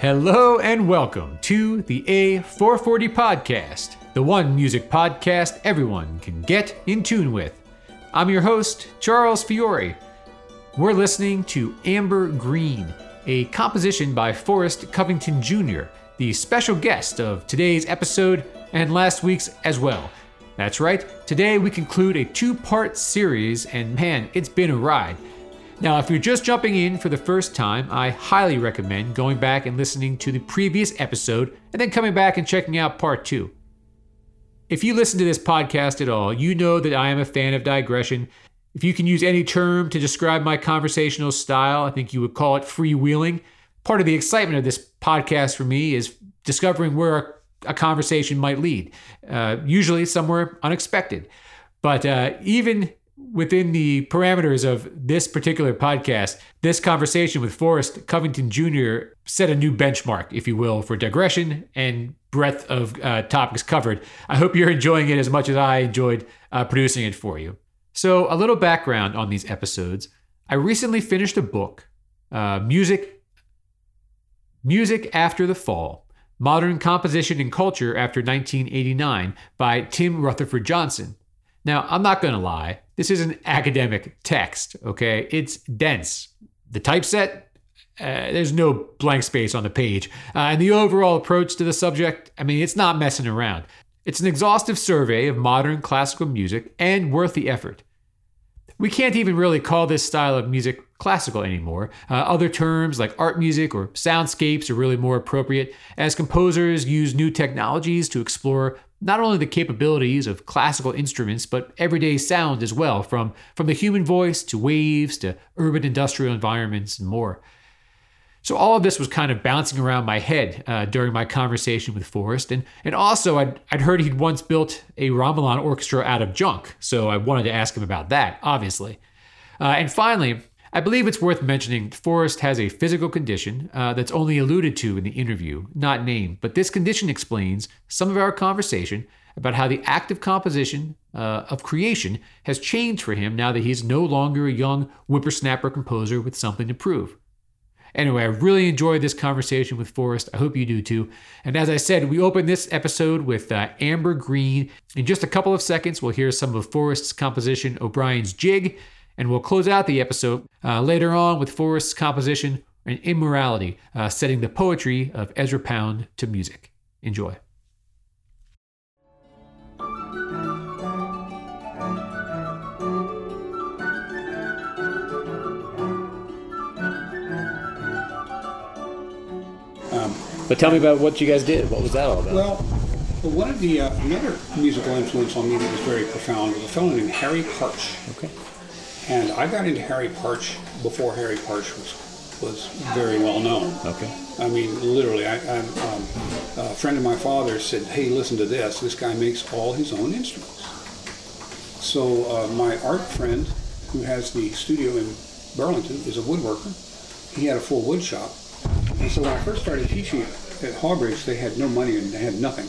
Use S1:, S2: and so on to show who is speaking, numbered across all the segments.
S1: Hello and welcome to the A440 podcast, the one music podcast everyone can get in tune with. I'm your host, Charles Fiore. We're listening to Amber Green, a composition by Forrest Covington Jr., the special guest of today's episode and last week's as well. That's right, today we conclude a two part series, and man, it's been a ride. Now, if you're just jumping in for the first time, I highly recommend going back and listening to the previous episode and then coming back and checking out part two. If you listen to this podcast at all, you know that I am a fan of digression. If you can use any term to describe my conversational style, I think you would call it freewheeling. Part of the excitement of this podcast for me is discovering where a, conversation might lead, uh, usually somewhere unexpected. But uh, even within the parameters of this particular podcast, this conversation with Forrest Covington Jr. set a new benchmark, if you will, for digression and breadth of uh, topics covered. I hope you're enjoying it as much as I enjoyed uh, producing it for you. So, a little background on these episodes. I recently finished a book, uh, Music, Music After the Fall Modern Composition and Culture After 1989 by Tim Rutherford Johnson. Now, I'm not going to lie, this is an academic text, okay? It's dense. The typeset, uh, there's no blank space on the page. Uh, and the overall approach to the subject, I mean, it's not messing around. It's an exhaustive survey of modern classical music and worth the effort. We can't even really call this style of music classical anymore. Uh, other terms like art music or soundscapes are really more appropriate as composers use new technologies to explore not only the capabilities of classical instruments, but everyday sound as well, from, from the human voice to waves to urban industrial environments and more. So all of this was kind of bouncing around my head uh, during my conversation with Forrest, and and also I'd, I'd heard he'd once built a gamelan orchestra out of junk, so I wanted to ask him about that, obviously. Uh, and finally, I believe it's worth mentioning Forrest has a physical condition uh, that's only alluded to in the interview, not named, but this condition explains some of our conversation about how the act of composition, uh, of creation, has changed for him now that he's no longer a young whippersnapper composer with something to prove. Anyway, I really enjoyed this conversation with Forrest. I hope you do too. And as I said, we open this episode with uh, Amber Green. In just a couple of seconds, we'll hear some of Forrest's composition, O'Brien's Jig, and we'll close out the episode uh, later on with Forrest's composition, and Immorality, uh, setting the poetry of Ezra Pound to music. Enjoy. But tell me about what you guys did. What was that all about?
S2: Well, one of the uh, another musical influence on me that was very profound was a fellow named Harry Partch.
S1: Okay.
S2: And I got into Harry Partch before Harry Partch was was very well known.
S1: Okay.
S2: I mean, literally, I, I, um, a friend of my father said, "Hey, listen to this. This guy makes all his own instruments." So uh, my art friend, who has the studio in Burlington, is a woodworker. He had a full wood shop, and so when I first started teaching at Hawbridge, they had no money and they had nothing.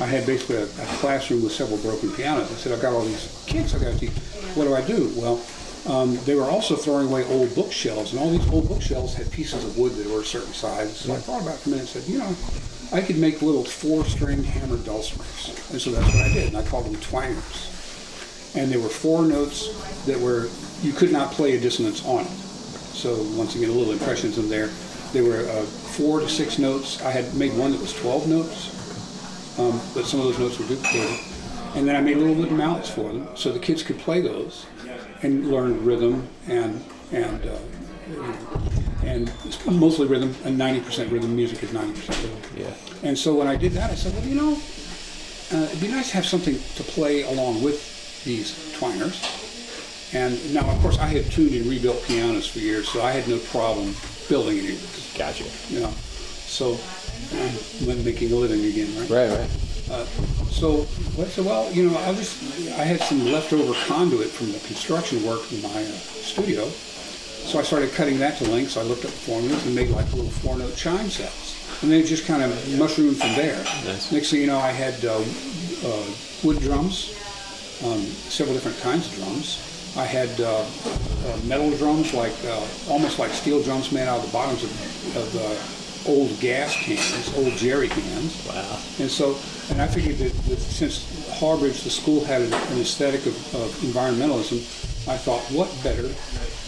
S2: I had basically a, a, classroom with several broken pianos. I said, I've got all these kids I've got to teach. What do I do? Well, um, they were also throwing away old bookshelves, and all these old bookshelves had pieces of wood that were a certain size. So I thought about it for a minute and said, you know, I could make little four-string hammered dulcimers. And so that's what I did, and I called them twangers. And there were four notes that were, you could not play a dissonance on it. So once again, a little impressionism there. They were uh, four to six notes. I had made one that was 12 notes, um, but some of those notes were duplicated. And then I made little wooden mallets for them so the kids could play those and learn rhythm and and uh, and mostly rhythm and 90% rhythm. Music is 90% rhythm.
S1: Yeah.
S2: And so when I did that, I said, well, you know, uh, it'd be nice to have something to play along with these twangers. And now, of course, I had tuned and rebuilt pianos for years, so I had no problem building any of this.
S1: Gotcha.
S2: You know, so um, making a living again, right?
S1: Right, right.
S2: Uh, so I said, well, you know, I just I had some leftover conduit from the construction work in my uh, studio, so I started cutting that to length. So I looked up formulas and made like little four-note chime sets, and then it just kind of mushroomed from there.
S1: Nice.
S2: Next thing you know, I had uh, uh, wood drums, um, several different kinds of drums. I had uh, uh, metal drums, like uh, almost like steel drums made out of the bottoms of, of old gas cans, old jerry cans.
S1: Wow.
S2: And so, and I figured that, that since Hawbridge, the school had an, an aesthetic of, of environmentalism, I thought, what better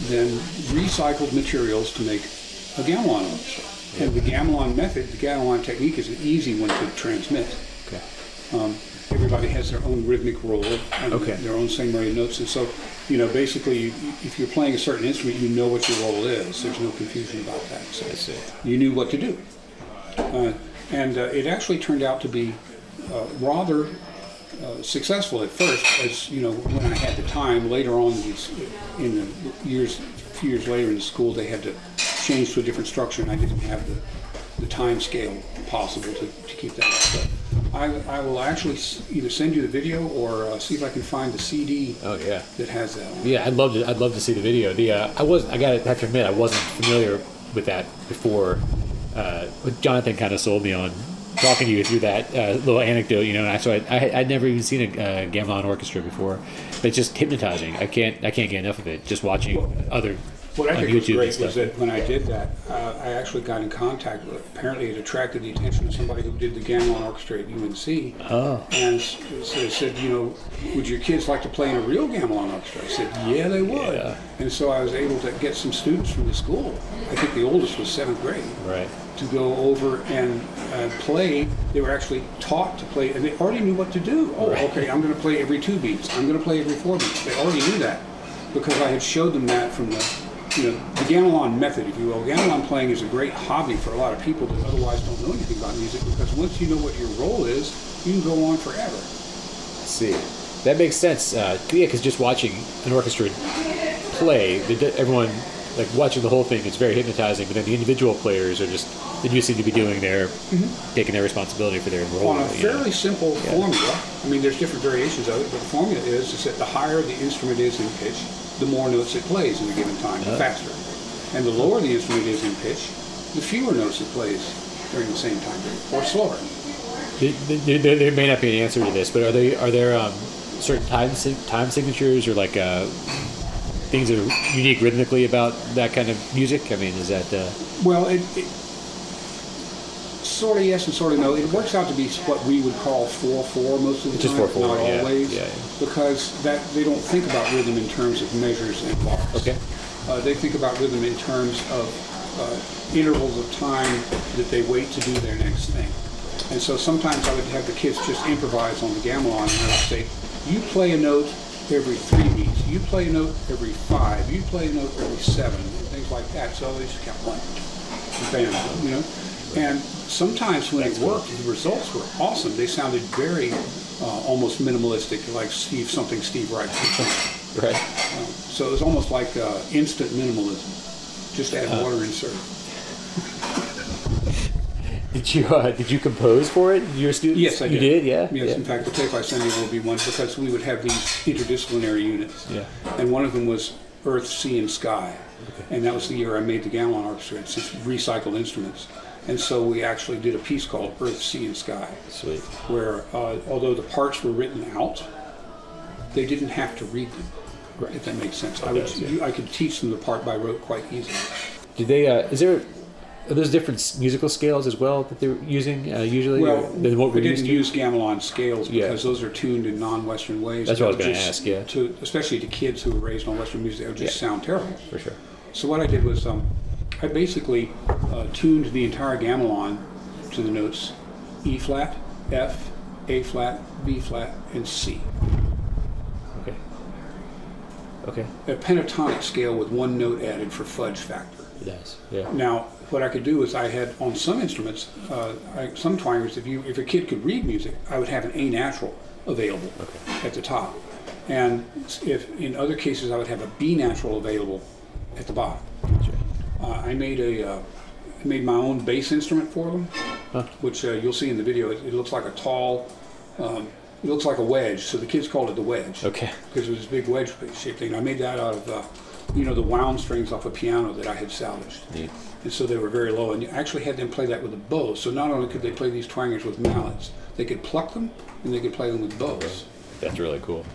S2: than recycled materials to make a gamelan orchestra? And the gamelan method, the gamelan technique is an easy one to transmit.
S1: Okay.
S2: Um, everybody has their own rhythmic role and
S1: Okay.
S2: their own of notes. And so, you know, basically, you, if you're playing a certain instrument, you know what your role is. There's no confusion about that. So
S1: I see.
S2: you knew what to do. Uh, and uh, it actually turned out to be uh, rather uh, successful at first, as you know, when I had the time. Later on, in the years, a few years later in the school, they had to change to a different structure, and I didn't have the, the time scale possible to, to keep that up. I, I will actually s- either send you the video or uh, see if I can find the CD
S1: Oh yeah.
S2: that has that. On.
S1: Yeah, I'd love to. I'd love to see the video. The uh, I was. I got to have to admit, I wasn't familiar with that before. Uh, but Jonathan kind of sold me on talking to you through that uh, little anecdote. You know, and I, so I, I I'd never even seen a uh, gamelan orchestra before. But it's just hypnotizing. I can't. I can't get enough of it. Just watching other
S2: What I
S1: on
S2: think was
S1: YouTube and
S2: great
S1: stuff.
S2: was that when I did that, uh, I actually got in contact with, apparently it attracted the attention of somebody who did the gamelan orchestra at UNC.
S1: Oh.
S2: And s- so they said, you know, would your kids like to play in a real gamelan orchestra? I said, yeah, they would.
S1: Yeah.
S2: And so I was able to get some students from the school. I think the oldest was seventh grade
S1: right.
S2: to go over and uh, play. They were actually taught to play, and they already knew what to do. Oh,
S1: Right.
S2: okay, I'm going to play every two beats. I'm going to play every four beats. They already knew that because I had showed them that from the, you know, the gamelan method, if you will. Gamelan playing is a great hobby for a lot of people that otherwise don't know anything about music because once you know what your role is, you can go on forever.
S1: I see. That makes sense. Uh, yeah, because just watching an orchestra play, everyone like watching the whole thing it's very hypnotizing. But then the individual players are just then you seem to be doing their taking their responsibility for their role.
S2: on a
S1: you know.
S2: fairly simple formula. I mean, there's different variations of it, but the formula is, is that the higher the instrument is in pitch, the more notes it plays in a given time, the faster. And the lower the instrument is in pitch, the fewer notes it plays during the same time period, or slower.
S1: There, there, there- there may not be an answer to this, but are they are there um, certain time time signatures or like uh, things that are unique rhythmically about that kind of music? I mean, is that uh,
S2: Well, it, it sort of yes and sort of no. It works out to be what we would call four four most of the
S1: It's just
S2: time,
S1: 4/4,
S2: not
S1: yeah,
S2: always,
S1: yeah, yeah.
S2: because that they don't think about rhythm in terms of measures and bars.
S1: okay?
S2: Uh, they think about rhythm in terms of uh, intervals of time that they wait to do their next thing. And so sometimes I would have the kids just improvise on the gamelan, and I would say, "You play a note every three beats. You play a note every five. You play a note every seven, and things like that." So they just kept one, bam, you know. And sometimes when it worked, the results were awesome. They sounded very uh, almost minimalistic, like Steve something Steve Reich.
S1: Right.
S2: So it was almost like uh, instant minimalism. Just add
S1: Uh.
S2: water and syrup.
S1: Did you uh, did you compose for it? Your students?
S2: Yes, I did.
S1: you
S2: did.
S1: Yeah.
S2: Yes,
S1: yeah.
S2: in fact, the tape I sent you will be one because we would have these interdisciplinary units.
S1: Yeah.
S2: And one of them was Earth, Sea, and Sky. okay. And that was the year I made the Gamelan Orchestra. It's just recycled instruments. And so we actually did a piece called Earth, Sea, and Sky,
S1: Sweet.
S2: where uh, although the parts were written out, they didn't have to read them.
S1: Right.
S2: If that makes sense. I, would,
S1: does, yeah.
S2: I could teach them the part by rote quite easily.
S1: Did they? Uh, is there? Are those different musical scales as well that they're using uh, usually?
S2: Well,
S1: than what
S2: we didn't use gamelan scales
S1: Yeah.
S2: because those are tuned in non-Western ways.
S1: That's what I was gonna ask, yeah.
S2: To, especially to kids who were raised on Western music, it would just
S1: Yeah.
S2: sound terrible.
S1: For sure.
S2: So what I did was um, I basically uh, tuned the entire gamelan to the notes E flat, F, A flat, B flat, and C.
S1: Okay. Okay.
S2: A pentatonic scale with one note added for fudge factor.
S1: Does. Yeah.
S2: Now, what I could do is I had on some instruments, uh, I, some twangers, if you if a kid could read music, I would have an A natural available at the top, and if in other cases I would have a B natural available at the bottom. Uh, I made a uh, I made my own bass instrument for them,
S1: Huh.
S2: which uh, you'll see in the video. It, it looks like a tall, um, it looks like a wedge. So the kids called it the wedge
S1: Okay.
S2: because it was this big wedge shaped thing. I made that out of, uh, you know, the wound strings off a piano that I had salvaged.
S1: Neat.
S2: And so they were very low, and you actually had them play that with a bow. So not only could they play these twangers with mallets, they could pluck them and they could play them with bows.
S1: That's really cool.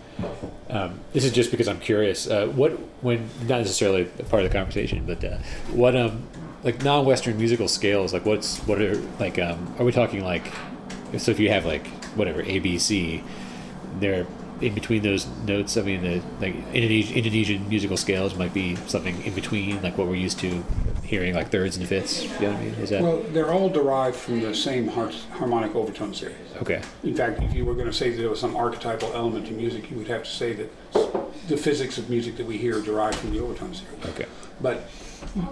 S1: Um, this is just because I'm curious. Uh, what, when not necessarily part of the conversation, but uh, what um, like non-Western musical scales, like what's what are like? Um, are we talking like? So if you have like whatever A B C, they're in between those notes. I mean, the like Indonesian, Indonesian musical scales might be something in between, like what we're used to hearing, like thirds and fifths. You know what I mean? Is that
S2: Well, they're all derived from the same har- harmonic overtone series.
S1: okay?
S2: In fact, if you were going to say that there was some archetypal element to music, you would have to say that the physics of music that we hear derived from the overtone series.
S1: Okay.
S2: But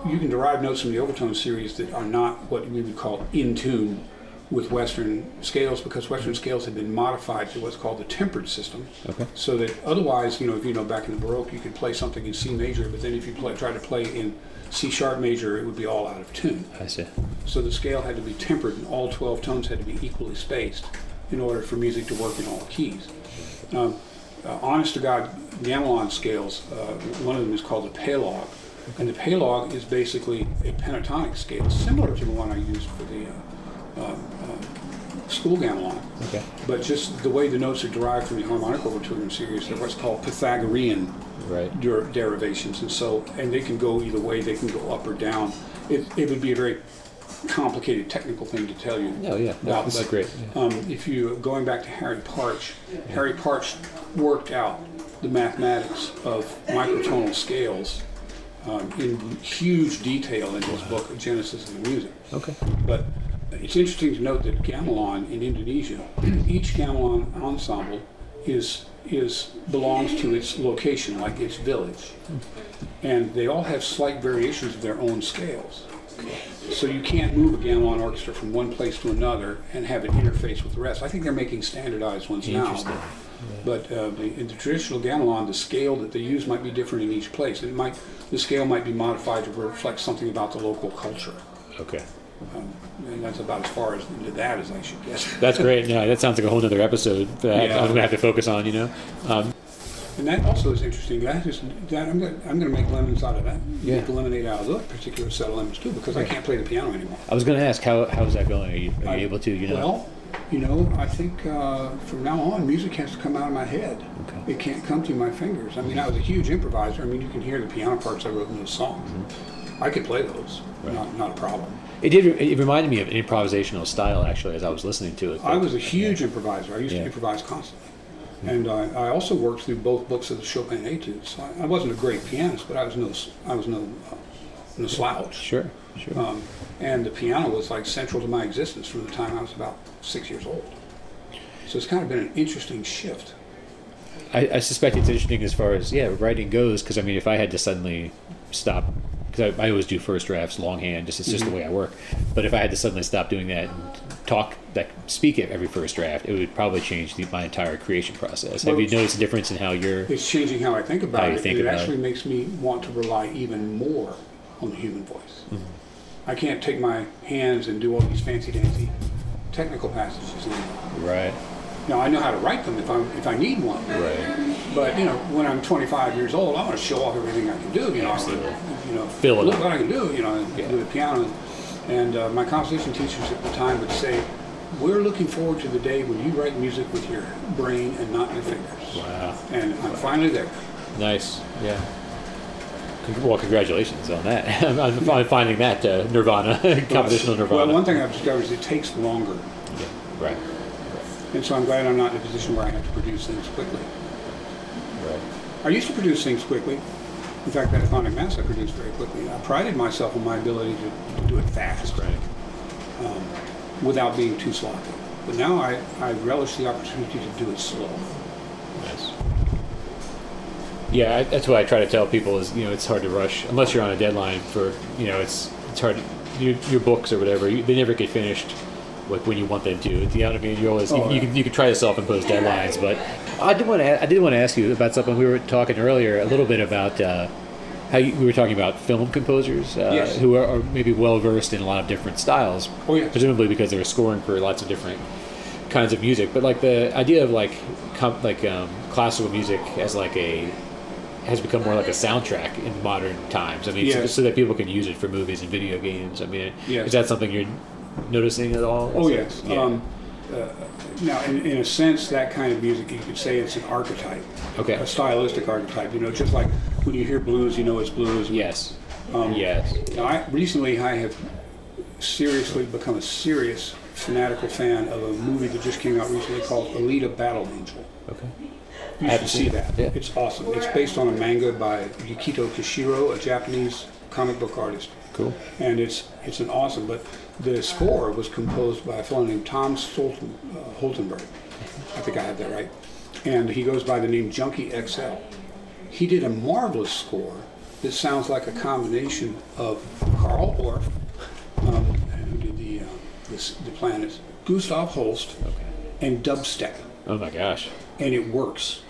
S2: you can derive notes from the overtone series that are not what we would call in tune with Western scales because Western scales have been modified to what's called the tempered system.
S1: Okay.
S2: So that otherwise, you know, if you know back in the Baroque, you could play something in C major, but then if you play, try to play in C sharp major, it would be all out of tune.
S1: I see.
S2: So the scale had to be tempered, and all 12 tones had to be equally spaced in order for music to work in all keys. Um, uh, honest to God, gamelan scales, uh, one of them is called the Pelog, and the Pelog is basically a pentatonic scale, similar to the one I used for the uh, uh, school gamelan.
S1: Okay.
S2: But just the way the notes are derived from the harmonic overtone series, they're what's called Pythagorean
S1: Right.
S2: der- derivations, and so and they can go either way. They can go up or down. It, it would be a very complicated technical thing to tell you.
S1: Oh yeah,
S2: about,
S1: this is great. Yeah.
S2: Um, if you going back to Harry Partch, Harry Partch worked out the mathematics of microtonal scales um, in huge detail in his book Genesis of the Music.
S1: Okay.
S2: But it's interesting to note that gamelan in Indonesia, each gamelan ensemble is is belongs to its location, like its village, and they all have slight variations of their own scales. So you can't move a gamelan orchestra from one place to another and have it interface with the rest. I think they're making standardized ones now. But uh, the, in the traditional gamelan, the scale that they use might be different in each place. It might the scale might be modified to reflect something about the local culture.
S1: Okay.
S2: Um, and that's about as far as into that as I should guess.
S1: That's great. Yeah, that sounds like a whole other episode that
S2: Yeah.
S1: I'm gonna have to focus on. You know. Um,
S2: And that also is interesting. That is that I'm going I'm going to make lemons out of that.
S1: Yeah.
S2: Make lemonade out of that particular set of lemons too, because I can't play the piano anymore.
S1: I was gonna ask how how's that going? Are you, are
S2: I-
S1: you able to? You know.
S2: Well, you know, I think uh, from now on, music has to come out of my head.
S1: Okay.
S2: It can't come through my fingers. I mean, I was a huge improviser. I mean, you can hear the piano parts I wrote in those songs. I could play those.
S1: Right.
S2: Not, not a problem.
S1: It did. It reminded me of an improvisational style actually, as I was listening to it.
S2: I was a huge improviser. I used
S1: Yeah.
S2: to improvise constantly. And I, I also worked through both books of the Chopin etudes. I, I wasn't a great pianist, but I was no, I was no, uh, no slouch.
S1: Sure. Sure.
S2: Um, and the piano was like central to my existence from the time I was about six years old. So it's kind of been an interesting shift.
S1: I, I suspect it's interesting as far as yeah writing goes because I mean if I had to suddenly stop because I, I always do first drafts longhand just it's just the way I work but if I had to suddenly stop doing that and talk like speak at every first draft it would probably change the, my entire creation process. Have you noticed a difference in how you're
S2: It's changing how I think about
S1: How you
S2: it.
S1: think
S2: it
S1: about
S2: actually
S1: it.
S2: makes me want to rely even more on the human voice.
S1: Mm-hmm.
S2: I can't take my hands and do all these fancy dancy technical passages anymore.
S1: right
S2: Now I know how to write them if I if I need one.
S1: right
S2: But you know, when I'm 25 years old, I want to show off everything I can do. You know,
S1: Absolutely.
S2: you know,
S1: Fill it
S2: look
S1: up.
S2: what I can do. You know,
S1: Yeah.
S2: do the piano. And uh, my composition teachers at the time would say, "We're looking forward to the day when you write music with your brain and not your fingers."
S1: wow
S2: And I'm finally there.
S1: nice yeah. Well, congratulations on that. I'm, I'm I'm finding that uh, Nirvana, compositional Nirvana.
S2: Well, one thing I've discovered is it takes longer,
S1: Yeah, right,
S2: and so I'm glad I'm not in a position where I have to produce things quickly.
S1: right.
S2: I used to produce things quickly. In fact, that Ethonic Mass I produced very quickly. I prided myself on my ability to, to do it fast.
S1: Right.
S2: um, without being too sloppy. But now I, I relish the opportunity to do it slow.
S1: Nice. Yeah, I, that's what I try to tell people is you know it's hard to rush unless you're on a deadline for you know it's it's hard your, your books or whatever you, they never get finished like when you want them to. You know what I mean? You always
S2: Oh,
S1: you, you can you can try to self-impose deadlines, but I did want to I did want to ask you about something we were talking earlier a little bit about. Uh, how you, we were talking about film composers uh,
S2: Yes.
S1: who are, are maybe well versed in a lot of different styles,
S2: Oh, yes.
S1: presumably because they were scoring for lots of different kinds of music. But like the idea of like com- like um, classical music as like a has become more like a soundtrack in modern times. I mean, so, so that people can use it for movies and video games. I mean,
S2: Yes.
S1: is that something you're noticing at all?
S2: Oh, yes.
S1: yeah.
S2: Um, uh, now, in, in a sense, that kind of music, you could say it's an archetype,
S1: okay.
S2: a stylistic archetype. You know, just like when you hear blues, you know it's blues.
S1: Yes. yes.
S2: Now, I, recently, I have seriously become a serious fanatical fan of a movie that just came out recently called Alita Battle Angel.
S1: Okay.
S2: You should see that.
S1: Yeah.
S2: It's awesome. It's based on a manga by Yukito Kishiro, a Japanese comic book artist,
S1: Cool.
S2: and it's it's an awesome. But the score was composed by a fellow named Tom Stolten, uh, Holtenberg. I think I have that right. And he goes by the name Junkie XL. He did a marvelous score that sounds like a combination of Carl Orff, um, who did the uh, the, the planets, Gustav Holst,
S1: Okay.
S2: and dubstep
S1: Oh my gosh.
S2: and it works,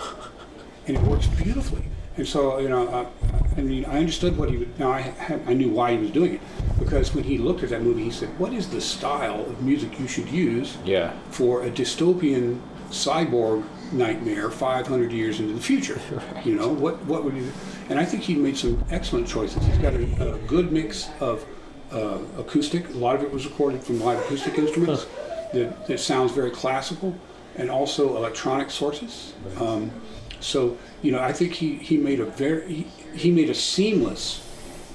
S2: and it works beautifully. And so, you know, uh, I mean, I understood what he would. Now, I had, I knew why he was doing it because when he looked at that movie, he said, "What is the style of music you should use
S1: Yeah.
S2: for a dystopian cyborg nightmare 500 years into the future? You know, what what would you?" And I think he made some excellent choices. He's got a, a good mix of uh, acoustic. A lot of it was recorded from live acoustic instruments that, that sounds very classical, and also electronic sources. Um, so you know, I think he, he made a very he, he made a seamless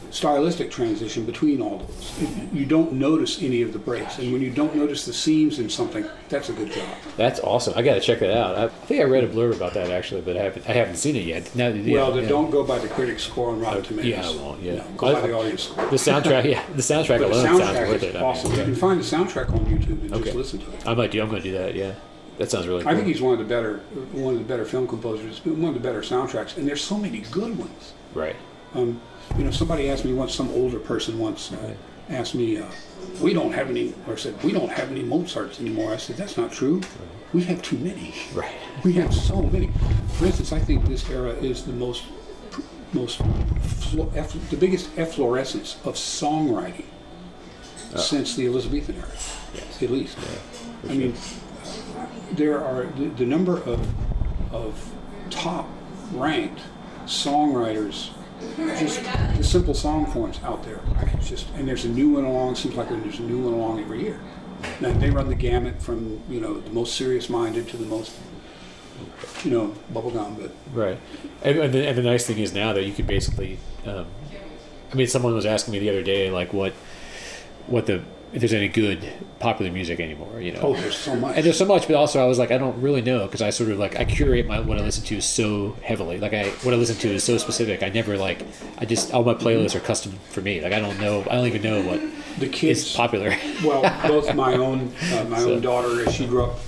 S2: stylistic transition between all those. You don't notice any of the breaks, and when you don't notice the seams in something, that's a good job.
S1: That's awesome. I got to check that out. I, I think I read a blurb about that actually, but I haven't. I haven't seen it yet. Now, yeah,
S2: well,
S1: yeah.
S2: don't go by the critics' score on Rotten Tomatoes.
S1: yeah, I won't, yeah.
S2: No, go by the audience score.
S1: The soundtrack, yeah, the soundtrack
S2: But the
S1: alone sounds worth it. I mean,
S2: awesome.
S1: yeah.
S2: You can find the soundtrack on YouTube and
S1: Okay.
S2: just listen to it.
S1: I might do. I'm going to do that. Yeah, that sounds really. Cool.
S2: I think he's one of the better one of the better film composers, one of the better soundtracks, and there's so many good ones.
S1: Right.
S2: Um, you know, somebody asked me once, some older person once uh, asked me, uh, "We don't have any," or said, "We don't have any Mozarts anymore." I said, "That's not true. We have too many.
S1: Right.
S2: We have so many." For instance, I think this era is the most, most, the biggest efflorescence of songwriting since the Elizabethan era,
S1: Yes.
S2: at least. I mean, there are the, the number of of top ranked songwriters just the simple song forms out there. It's just and there's a new one along seems like there's a new one along every year. Now they run the gamut from you know the most serious minded to the most you know bubblegum but.
S1: Right. And, and, the, and the nice thing is now that you can basically, um, I mean, someone was asking me the other day, like, what, what the, if there's any good popular music anymore, you know?
S2: oh there's so much
S1: And there's so much, but also I was like, I don't really know because I sort of like I curate my what I listen to so heavily. Like I what I listen to is so specific. I never like I just all my playlists are custom for me. Like I don't know. I don't even know what
S2: the
S1: is
S2: kids
S1: popular.
S2: well both my own uh, my
S1: So-
S2: own daughter as she grew up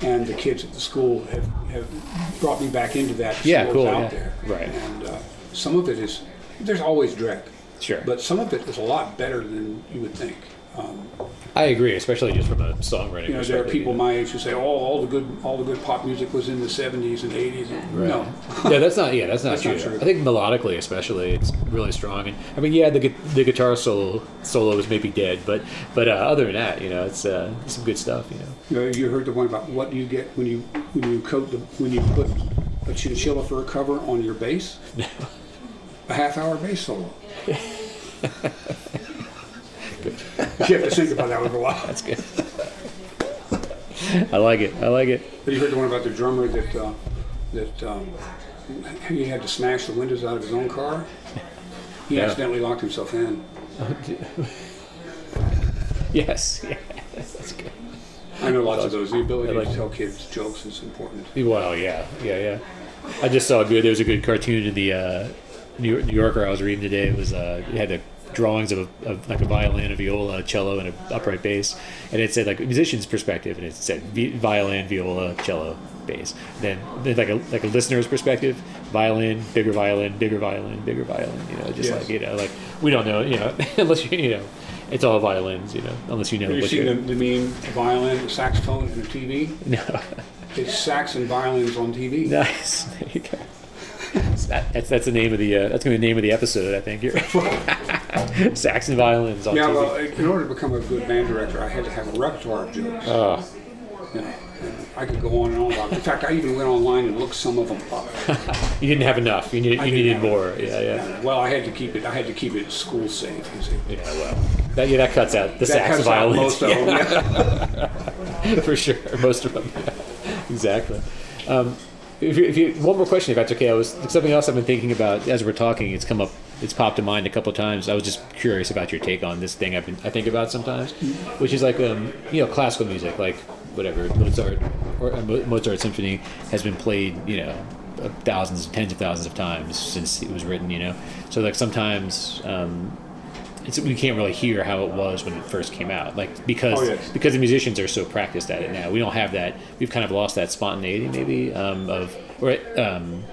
S2: and the kids at the school have, have brought me back into that
S1: Yeah, cool,
S2: out
S1: yeah.
S2: there
S1: Right.
S2: and uh, some of it is there's always dread
S1: sure.
S2: but some of it is a lot better than you would think. Um,
S1: I agree, especially just from a songwriting
S2: you know, there are people
S1: you
S2: my age who say, "Oh, all the good, all the good pop music was in the '70s and '80s." And,
S1: Right.
S2: No,
S1: yeah, that's not. Yeah, that's not
S2: That's
S1: true.
S2: not true.
S1: I think melodically, especially, it's really strong. And I mean, yeah, the the guitar solo solo is maybe dead, but but uh, other than that, you know, it's uh, some good stuff. You know.
S2: you, know, you heard the one about what do you get when you when you coat the when you put a chinchilla fur cover on your bass? a half-hour bass solo. you have to think about that one a.
S1: That's good. I like it. I like it.
S2: But you heard the one about the drummer that uh, that um, he had to smash the windows out of his own car. He
S1: Yeah.
S2: accidentally locked himself in.
S1: Yes. Yeah. That's good.
S2: I know lots of those. The ability
S1: like
S2: to tell kids jokes is important.
S1: Well, yeah, yeah, yeah. I just saw a good. There was a good cartoon in the uh, New, York, New Yorker I was reading today. It was uh, it had the drawings of, a, of like a violin, a viola, a cello, and an upright bass, and it said like a musician's perspective, and it said violin, viola, cello, bass. Then, like a like a listener's perspective, violin, bigger violin, bigger violin, bigger violin. You know, just
S2: Yes.
S1: like you know, like we don't know, you know, unless you you know, it's all violins, you know, unless you know
S2: Have you seen the, the meme violin, saxophone, and a TV?
S1: No.
S2: It's sax and violins on TV.
S1: Nice. There you go. That, that's that's the name of the uh, that's gonna be the name of the episode. I think. Saxon violins on
S2: Yeah,
S1: TV.
S2: well, in order to become a good band director, I had to have a repertoire of jokes.
S1: oh,
S2: You know, I could go on and on about. It. In fact, I even went online and looked some of them up.
S1: you didn't have enough. You needed you needed more.
S2: enough.
S1: Yeah, yeah,
S2: Well, I had to keep it. I had to keep it school safe. You see.
S1: yeah. Well, that yeah that cuts out the
S2: That out
S1: violins
S2: most of them. Yeah.
S1: for sure. Most of them. Yeah. Exactly. Um, if you, if you one more question, if that's okay, I was something else I've been thinking about as we're talking. It's come up it's popped to mind a couple of times. I was just curious about your take on this thing. I've been I think about sometimes, which is like um you know classical music, like whatever Mozart or a Mozart symphony has been played, you know, uh, thousands, tens of thousands of times since it was written. You know, so like sometimes. Um, we can't really hear how it was when it first came out, like because
S2: Oh, yes.
S1: because the musicians are so practiced at it now. We don't have that. We've kind of lost that spontaneity, maybe, um, of or um,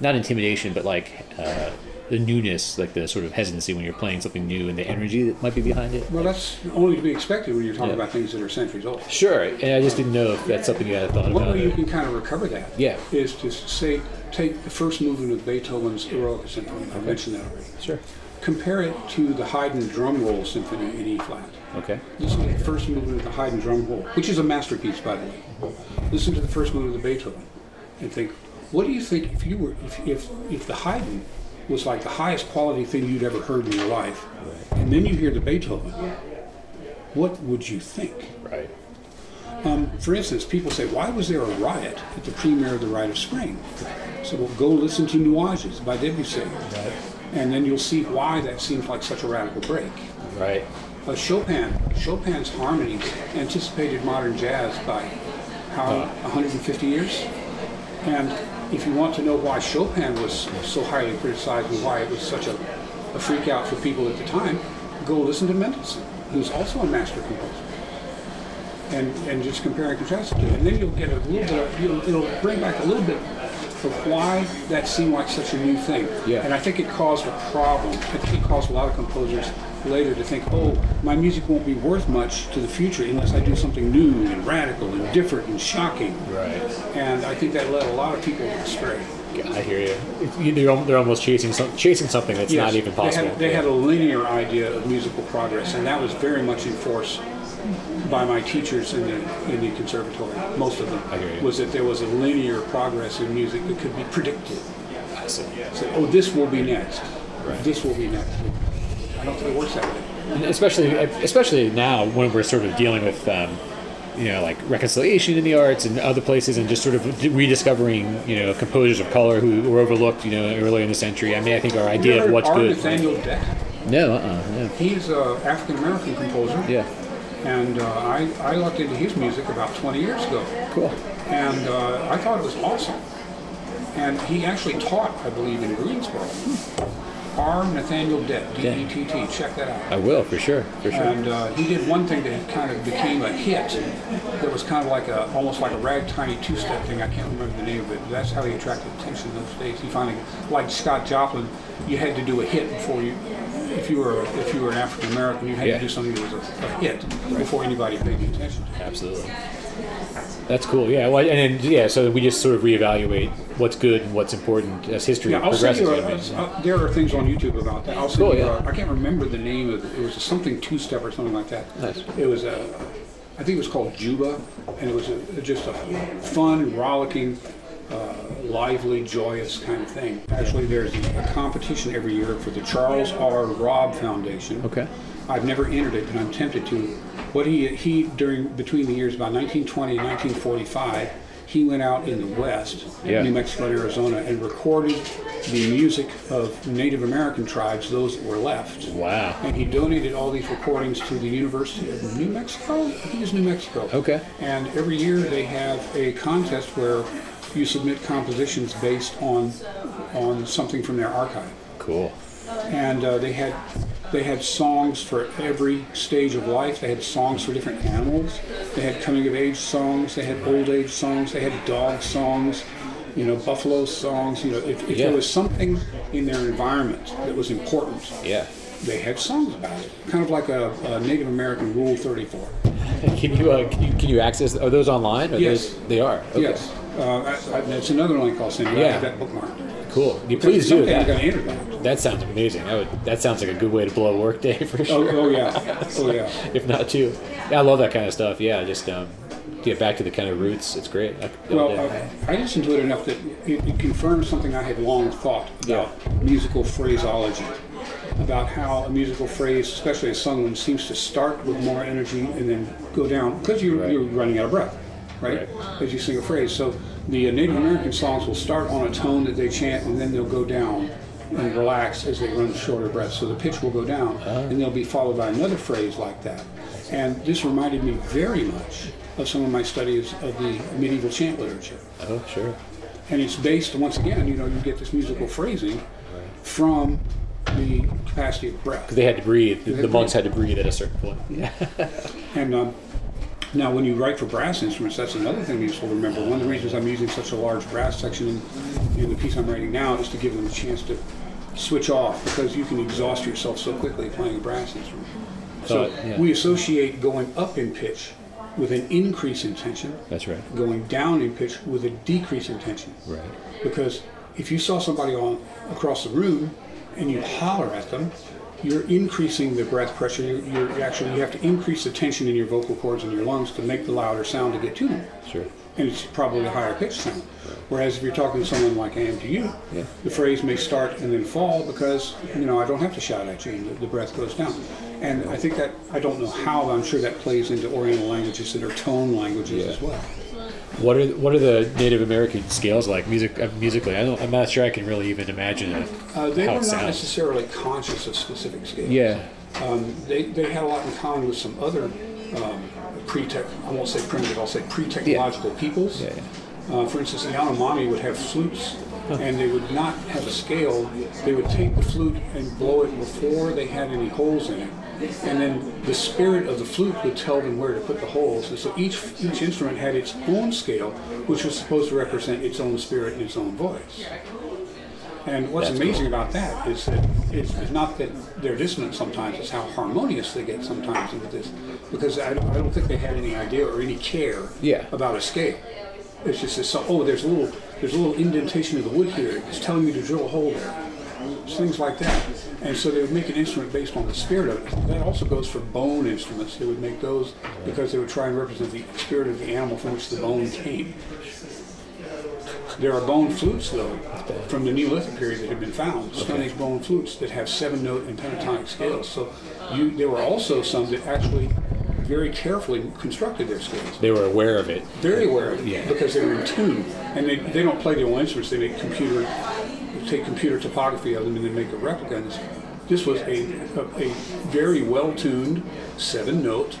S1: not intimidation, but like uh, the newness, like the sort of hesitancy when you're playing something new, and the energy that might be behind it.
S2: Well, that's only to be expected when you're talking
S1: Yeah.
S2: about things that are centuries old.
S1: Sure, and I just didn't know if that's something you had thought
S2: One
S1: about.
S2: One way you can kind of recover that
S1: Yeah.
S2: is to say, take the first movement of Beethoven's Eroica Symphony. I mentioned that already.
S1: Sure.
S2: Compare it to the Haydn Drum Roll Symphony in E flat.
S1: Okay.
S2: Listen to the first movement of the Haydn Drum Roll, which is a masterpiece, by the way. Listen to the first movement of the Beethoven, and think, what do you think if you were if if, if the Haydn was like the highest quality thing you'd ever heard in your life, and then you hear the Beethoven, what would you think?
S1: Right.
S2: Um, for instance, people say, why was there a riot at the premiere of The Rite of Spring? So, well, go listen to Nuages by Debussy, and then you'll see why that seems like such a radical break.
S1: Right.
S2: Uh, Chopin, Chopin's harmonies anticipated modern jazz by how 150 years. And if you want to know why Chopin was so highly criticized and why it was such a, a freak out for people at the time, go listen to Mendelssohn, who's also a master composer. And, and just compare and contrast two. And then you'll get a little bit of, you'll, it'll bring back a little bit of why that seemed like such a new thing.
S1: Yeah.
S2: And I think it caused a problem. I think it caused a lot of composers later to think, oh, my music won't be worth much to the future unless I do something new and radical and different and shocking.
S1: Right.
S2: And I think that led a lot of people astray.
S1: Yeah, I hear you. They're, almost chasing some, chasing something that's not even possible.
S2: They had, they had a linear idea of musical progress, and that was very much enforced by my teachers in the in the conservatory. Most of them was that there was a linear progress in music that could be predicted.
S1: I see.
S2: Said, oh, this will be next.
S1: Right.
S2: This will be next. I don't think it works that way.
S1: And especially especially now when we're sort of dealing with um, you know like reconciliation in the arts and other places and just sort of rediscovering you know composers of color who were overlooked you know earlier in the century i mean i think our idea of what's good
S2: Nathaniel Dett?
S1: no uh-uh no.
S2: He's an African American composer.
S1: yeah
S2: And uh, I, I looked into his music about 20 years ago.
S1: cool
S2: And uh, I thought it was awesome. And he actually taught, I believe, in Greensboro. R. Nathaniel Dett, D-E-T-T. Check that out.
S1: i will for sure for sure
S2: And uh, he did one thing that kind of became a hit. That was kind of like a, almost like a ragtime two-step thing. I can't remember the name of it. But that's how he attracted attention in those days. He finally, like Scott Joplin, you had to do a hit before you, if you were if you were an African American, you had
S1: Yeah.
S2: to do something that was a, a hit before anybody paid you attention.
S1: absolutely that's cool yeah well, and then yeah so we just sort of reevaluate what's good and what's important as history
S2: Yeah,
S1: progresses
S2: you. A,
S1: I
S2: uh, there are things on YouTube about that. I'll send
S1: Cool,
S2: you.
S1: yeah.
S2: I can't remember the name of it. It was something two-step or something like that.
S1: Nice.
S2: It was a. I think it was called Juba, and it was a, just a fun, rollicking, uh, lively, joyous kind of thing. Actually, there's a competition every year for the Charles R. Robb Foundation.
S1: Okay.
S2: I've never entered it, and I'm tempted to. What he he during between the years about 1920 and 1945, he went out in the West,
S1: Yeah.
S2: New Mexico and Arizona, and recorded the music of Native American tribes, those that were left.
S1: wow
S2: And he donated all these recordings to the University of New Mexico. I think it's New Mexico.
S1: Okay.
S2: And every year they have a contest where you submit compositions based on on something from their archive
S1: cool
S2: and uh, they had they had songs for every stage of life. They had songs for different animals. They had coming of age songs. They had old age songs. They had dog songs. You know, buffalo songs. You know, if, if
S1: Yeah.
S2: there was something in their environment that was important,
S1: yeah
S2: they had songs about it. Kind of like a, a Native American Rule 34.
S1: can you, uh, can you can you access are those online or
S2: Yes.
S1: those, they are okay.
S2: Yes, uh, I, I, that's another link I'll send you. I
S1: Yeah.
S2: have that bookmarked.
S1: cool you please do
S2: I'm
S1: that
S2: going to enter that.
S1: That sounds amazing. That would that sounds like a good way to blow a work day for
S2: Oh,
S1: sure.
S2: oh yeah. Oh yeah.
S1: if not two. Yeah, I love that kind of stuff. Yeah, just um, get back to the kind of roots. It's great. I,
S2: Well,
S1: yeah.
S2: uh, I listened to it enough that it, it confirmed something I had long thought about musical phraseology, about how a musical phrase, especially a sung one, seems to start with more energy and then go down because you're,
S1: Right.
S2: you're running out of breath, right? As you sing a phrase. So the Native American songs will start on a tone that they chant and then they'll go down and relax as they run shorter breaths. So the pitch will go down, and they'll be followed by another phrase like that. And this reminded me very much of some of my studies of the medieval chant literature.
S1: Oh, sure.
S2: And it's based, once again, you know, you get this musical phrasing from the capacity of breath.
S1: Because they had to breathe. The, the monks
S2: breathe.
S1: had to breathe at a certain point. Yeah.
S2: And um, now, when you write for brass instruments, that's another thing useful to remember. One of the reasons I'm using such a large brass section in, in the piece I'm writing now is to give them a chance to switch off because you can exhaust yourself so quickly playing a brass instrument. So
S1: yeah.
S2: we associate going up in pitch with an increase in tension,
S1: That's right.
S2: going down in pitch with a decrease in tension.
S1: Right.
S2: Because if you saw somebody on across the room and you holler at them, you're increasing the breath pressure. You're, you're actually you have to increase the tension in your vocal cords and your lungs to make the louder sound to get to them,
S1: Sure.
S2: and it's probably a higher pitch sound. Whereas if you're talking to someone like I am to you,
S1: Yeah.
S2: the phrase may start and then fall because you know I don't have to shout at you, and the, the breath goes down. And I think that I don't know how, but I'm sure that plays into Oriental languages that are tone languages
S1: Yeah.
S2: as well.
S1: What are what are the Native American scales like music uh, musically? I don't, I'm not sure I can really even imagine it,
S2: Uh, they
S1: how
S2: were
S1: it
S2: not
S1: sounds.
S2: necessarily conscious of specific scales.
S1: Yeah.
S2: Um, they, they had a lot in common with some other um, pre-tech, I won't say primitive, I'll say pre-technological peoples.
S1: Yeah.
S2: Uh, for instance, the Yanomami would have flutes, and they would not have a scale. They would take the flute and blow it before they had any holes in it, and then the spirit of the flute would tell them where to put the holes. And so each each instrument had its own scale, which was supposed to represent its own spirit and its own voice. And what's
S1: That's
S2: amazing about that is that it's, it's not that they're dissonant sometimes, it's how harmonious they get sometimes with this. Because I don't, I don't think they had any idea or any care
S1: Yeah.
S2: about a scale. It's just this, oh, there's a little there's a little indentation of the wood here. It's telling me to drill a hole there. It's things like that. And so they would make an instrument based on the spirit of it. That also goes for bone instruments. They would make those because they would try and represent the spirit of the animal from which the bone came. There are bone flutes, though, from the Neolithic period that have been found, Stone Age bone flutes that have seven note and pentatonic scales. So you, there were also some that actually very carefully constructed their scales.
S1: They were aware of it.
S2: Very aware of it
S1: Yeah.
S2: because they were in tune. And they, they don't play their own instruments, they make computer, take computer topography of them and then make a replica. And this, this was a, a, a very well tuned seven note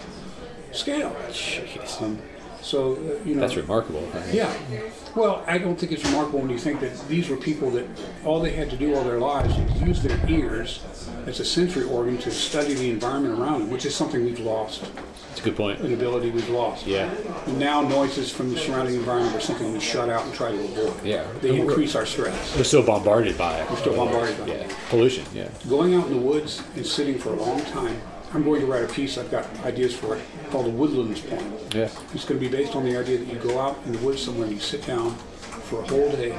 S2: scale.
S1: Jeez.
S2: Um, so, uh, you know.
S1: That's remarkable.
S2: Yeah. Well, I don't think it's remarkable when you think that these were people that all they had to do all their lives was use their ears as a sensory organ to study the environment around them, which is something we've lost,
S1: That's a good point.
S2: an ability we've lost.
S1: Yeah.
S2: And now noises from the surrounding environment are something we shut out and try to avoid.
S1: Yeah.
S2: They increase our stress.
S1: We're still bombarded by it.
S2: We're still bombarded by it.
S1: Yeah. Pollution. Yeah.
S2: Going out in the woods and sitting for a long time. I'm going to write a piece, I've got ideas for it, called the Woodlands Poem.
S1: Yeah.
S2: It's going to be based on the idea that you go out in the woods somewhere and you sit down for a whole day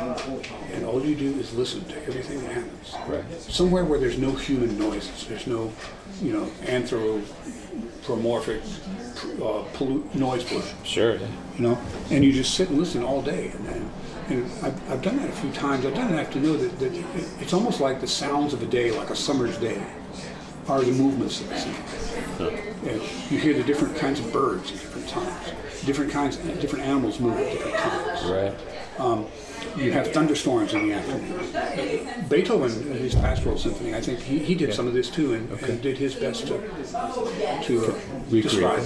S2: and all you do is listen to everything that happens.
S1: Right.
S2: Somewhere where there's no human noises, there's no, you know, anthropomorphic uh, pollu- noise pollution,
S1: Sure.
S2: you know, and you just sit and listen all day. And, and, and I've, I've done that a few times. I've done it enough to know that, that it, it's almost like the sounds of a day, like a summer's day, are the movements of the sound. And you hear the different kinds of birds at different times. Different kinds, different animals move at different times.
S1: Right.
S2: Um, you have thunderstorms in the afternoon. Beethoven, in his Pastoral Symphony, I think he, he did some of this too, and, and did his best to to uh,
S1: Recreate.
S2: describe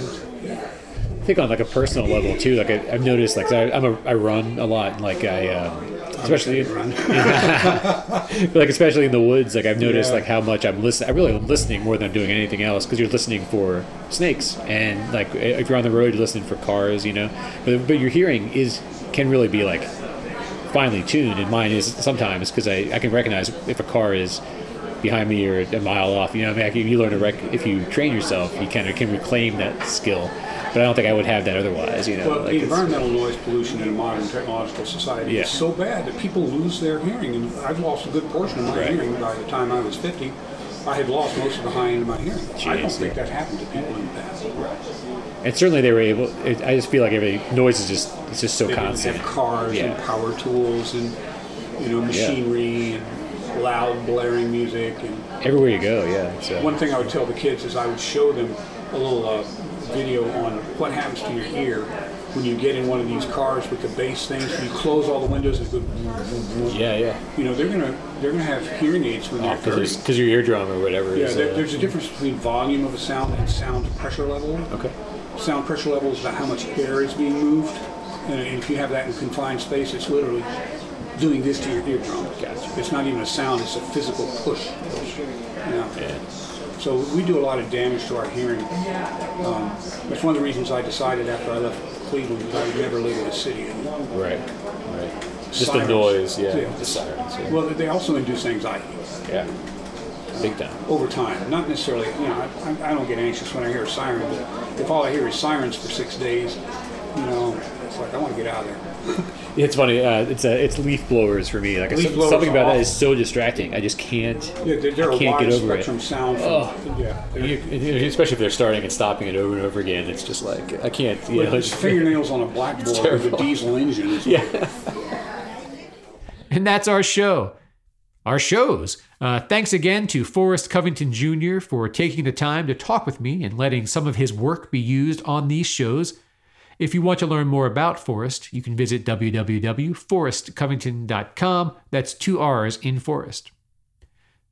S2: it.
S1: I think on like a personal level too. Like I, I've noticed, like I, I'm a, I run a lot, and like I, um, especially
S2: Run.
S1: like especially in the woods. Like I've noticed
S2: Yeah.
S1: like how much I'm listening. I really am listening more than I'm doing anything else because you're listening for snakes, and like if you're on the road, you're listening for cars. You know, but but your hearing is can really be like finely tuned, and mine is sometimes because I, I can recognize if a car is behind me or a mile off. You know, I mean, you learn to rec- if you train yourself, you kind of can reclaim that skill. But I don't think I would have that otherwise. You know,
S2: Well,
S1: like
S2: the environmental noise pollution in a modern technological society
S1: Yeah.
S2: is so bad that people lose their hearing. And I've lost a good portion of my
S1: Right.
S2: hearing by the time I was 50. I had lost most of the high end of my hearing. I don't
S1: Jeez,
S2: think
S1: yeah.
S2: that happened to people in the past.
S1: and certainly they were able. It, I just feel like every noise is just it's just so
S2: They
S1: constant.
S2: have cars
S1: Yeah.
S2: and power tools and you know machinery and loud blaring music. And
S1: Everywhere you go, yeah. So.
S2: one thing I would tell the kids is I would show them a little uh, video on what happens to your ear when you get in one of these cars with the bass things, you close all the windows and go.
S3: Yeah, yeah.
S2: You know, they're gonna they're gonna have hearing aids when they're 30.
S3: Because your eardrum or whatever
S2: Yeah,
S3: is.
S2: there,
S3: uh,
S2: there's a difference between volume of a sound and sound pressure level.
S3: okay.
S2: Sound pressure level is about how much air is being moved, and if you have that in confined space, it's literally doing this to your eardrum.
S3: Gotcha.
S2: It's not even a sound; it's a physical push. You know?
S3: Yeah.
S2: So we do a lot of damage to our hearing. Um, that's one of the reasons I decided after I left Cleveland that I would never live in a city anymore.
S3: Right. Right. Just
S2: Sirens.
S3: the noise, yeah.
S2: Yeah.
S3: The sirens. Yeah.
S2: Well, they also induce anxiety
S3: yeah. Big time.
S2: over time. Not necessarily, you know, I, I- don't get anxious when I hear a siren, but if all I hear is sirens for six days, you know, like I want to get out of there.
S3: It's funny. Uh, it's uh, it's leaf blowers for me. Like
S2: Leaf
S3: some-
S2: blowers
S3: something about that
S2: awful.
S3: is so distracting. I just can't.
S2: Yeah, they're, they're
S3: I
S2: a
S3: can't
S2: wide
S3: get over
S2: spectrum
S3: it.
S2: sound. From,
S3: Oh.
S2: Yeah, they're-
S3: You, especially if they're starting and stopping it over and over again, it's just like I can't. You know,
S2: It's
S3: it's,
S2: fingernails on a blackboard with a
S3: terrible.
S2: diesel engine. It's
S3: yeah.
S1: And that's our show. Our shows. Uh, thanks again to Forrest Covington Jr. for taking the time to talk with me and letting some of his work be used on these shows. If you want to learn more about Forrest, you can visit www.forrestcovington.com. That's two R's in Forrest.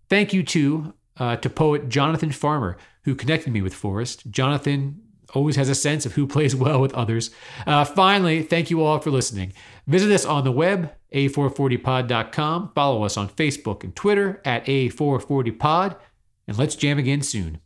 S1: Thank you too uh, to poet Jonathan Farmer, who connected me with Forrest. Jonathan always has a sense of who plays well with others. Uh, finally, thank you all for listening. Visit us on the web, a440pod.com. Follow us on Facebook and Twitter at a440pod, and let's jam again soon.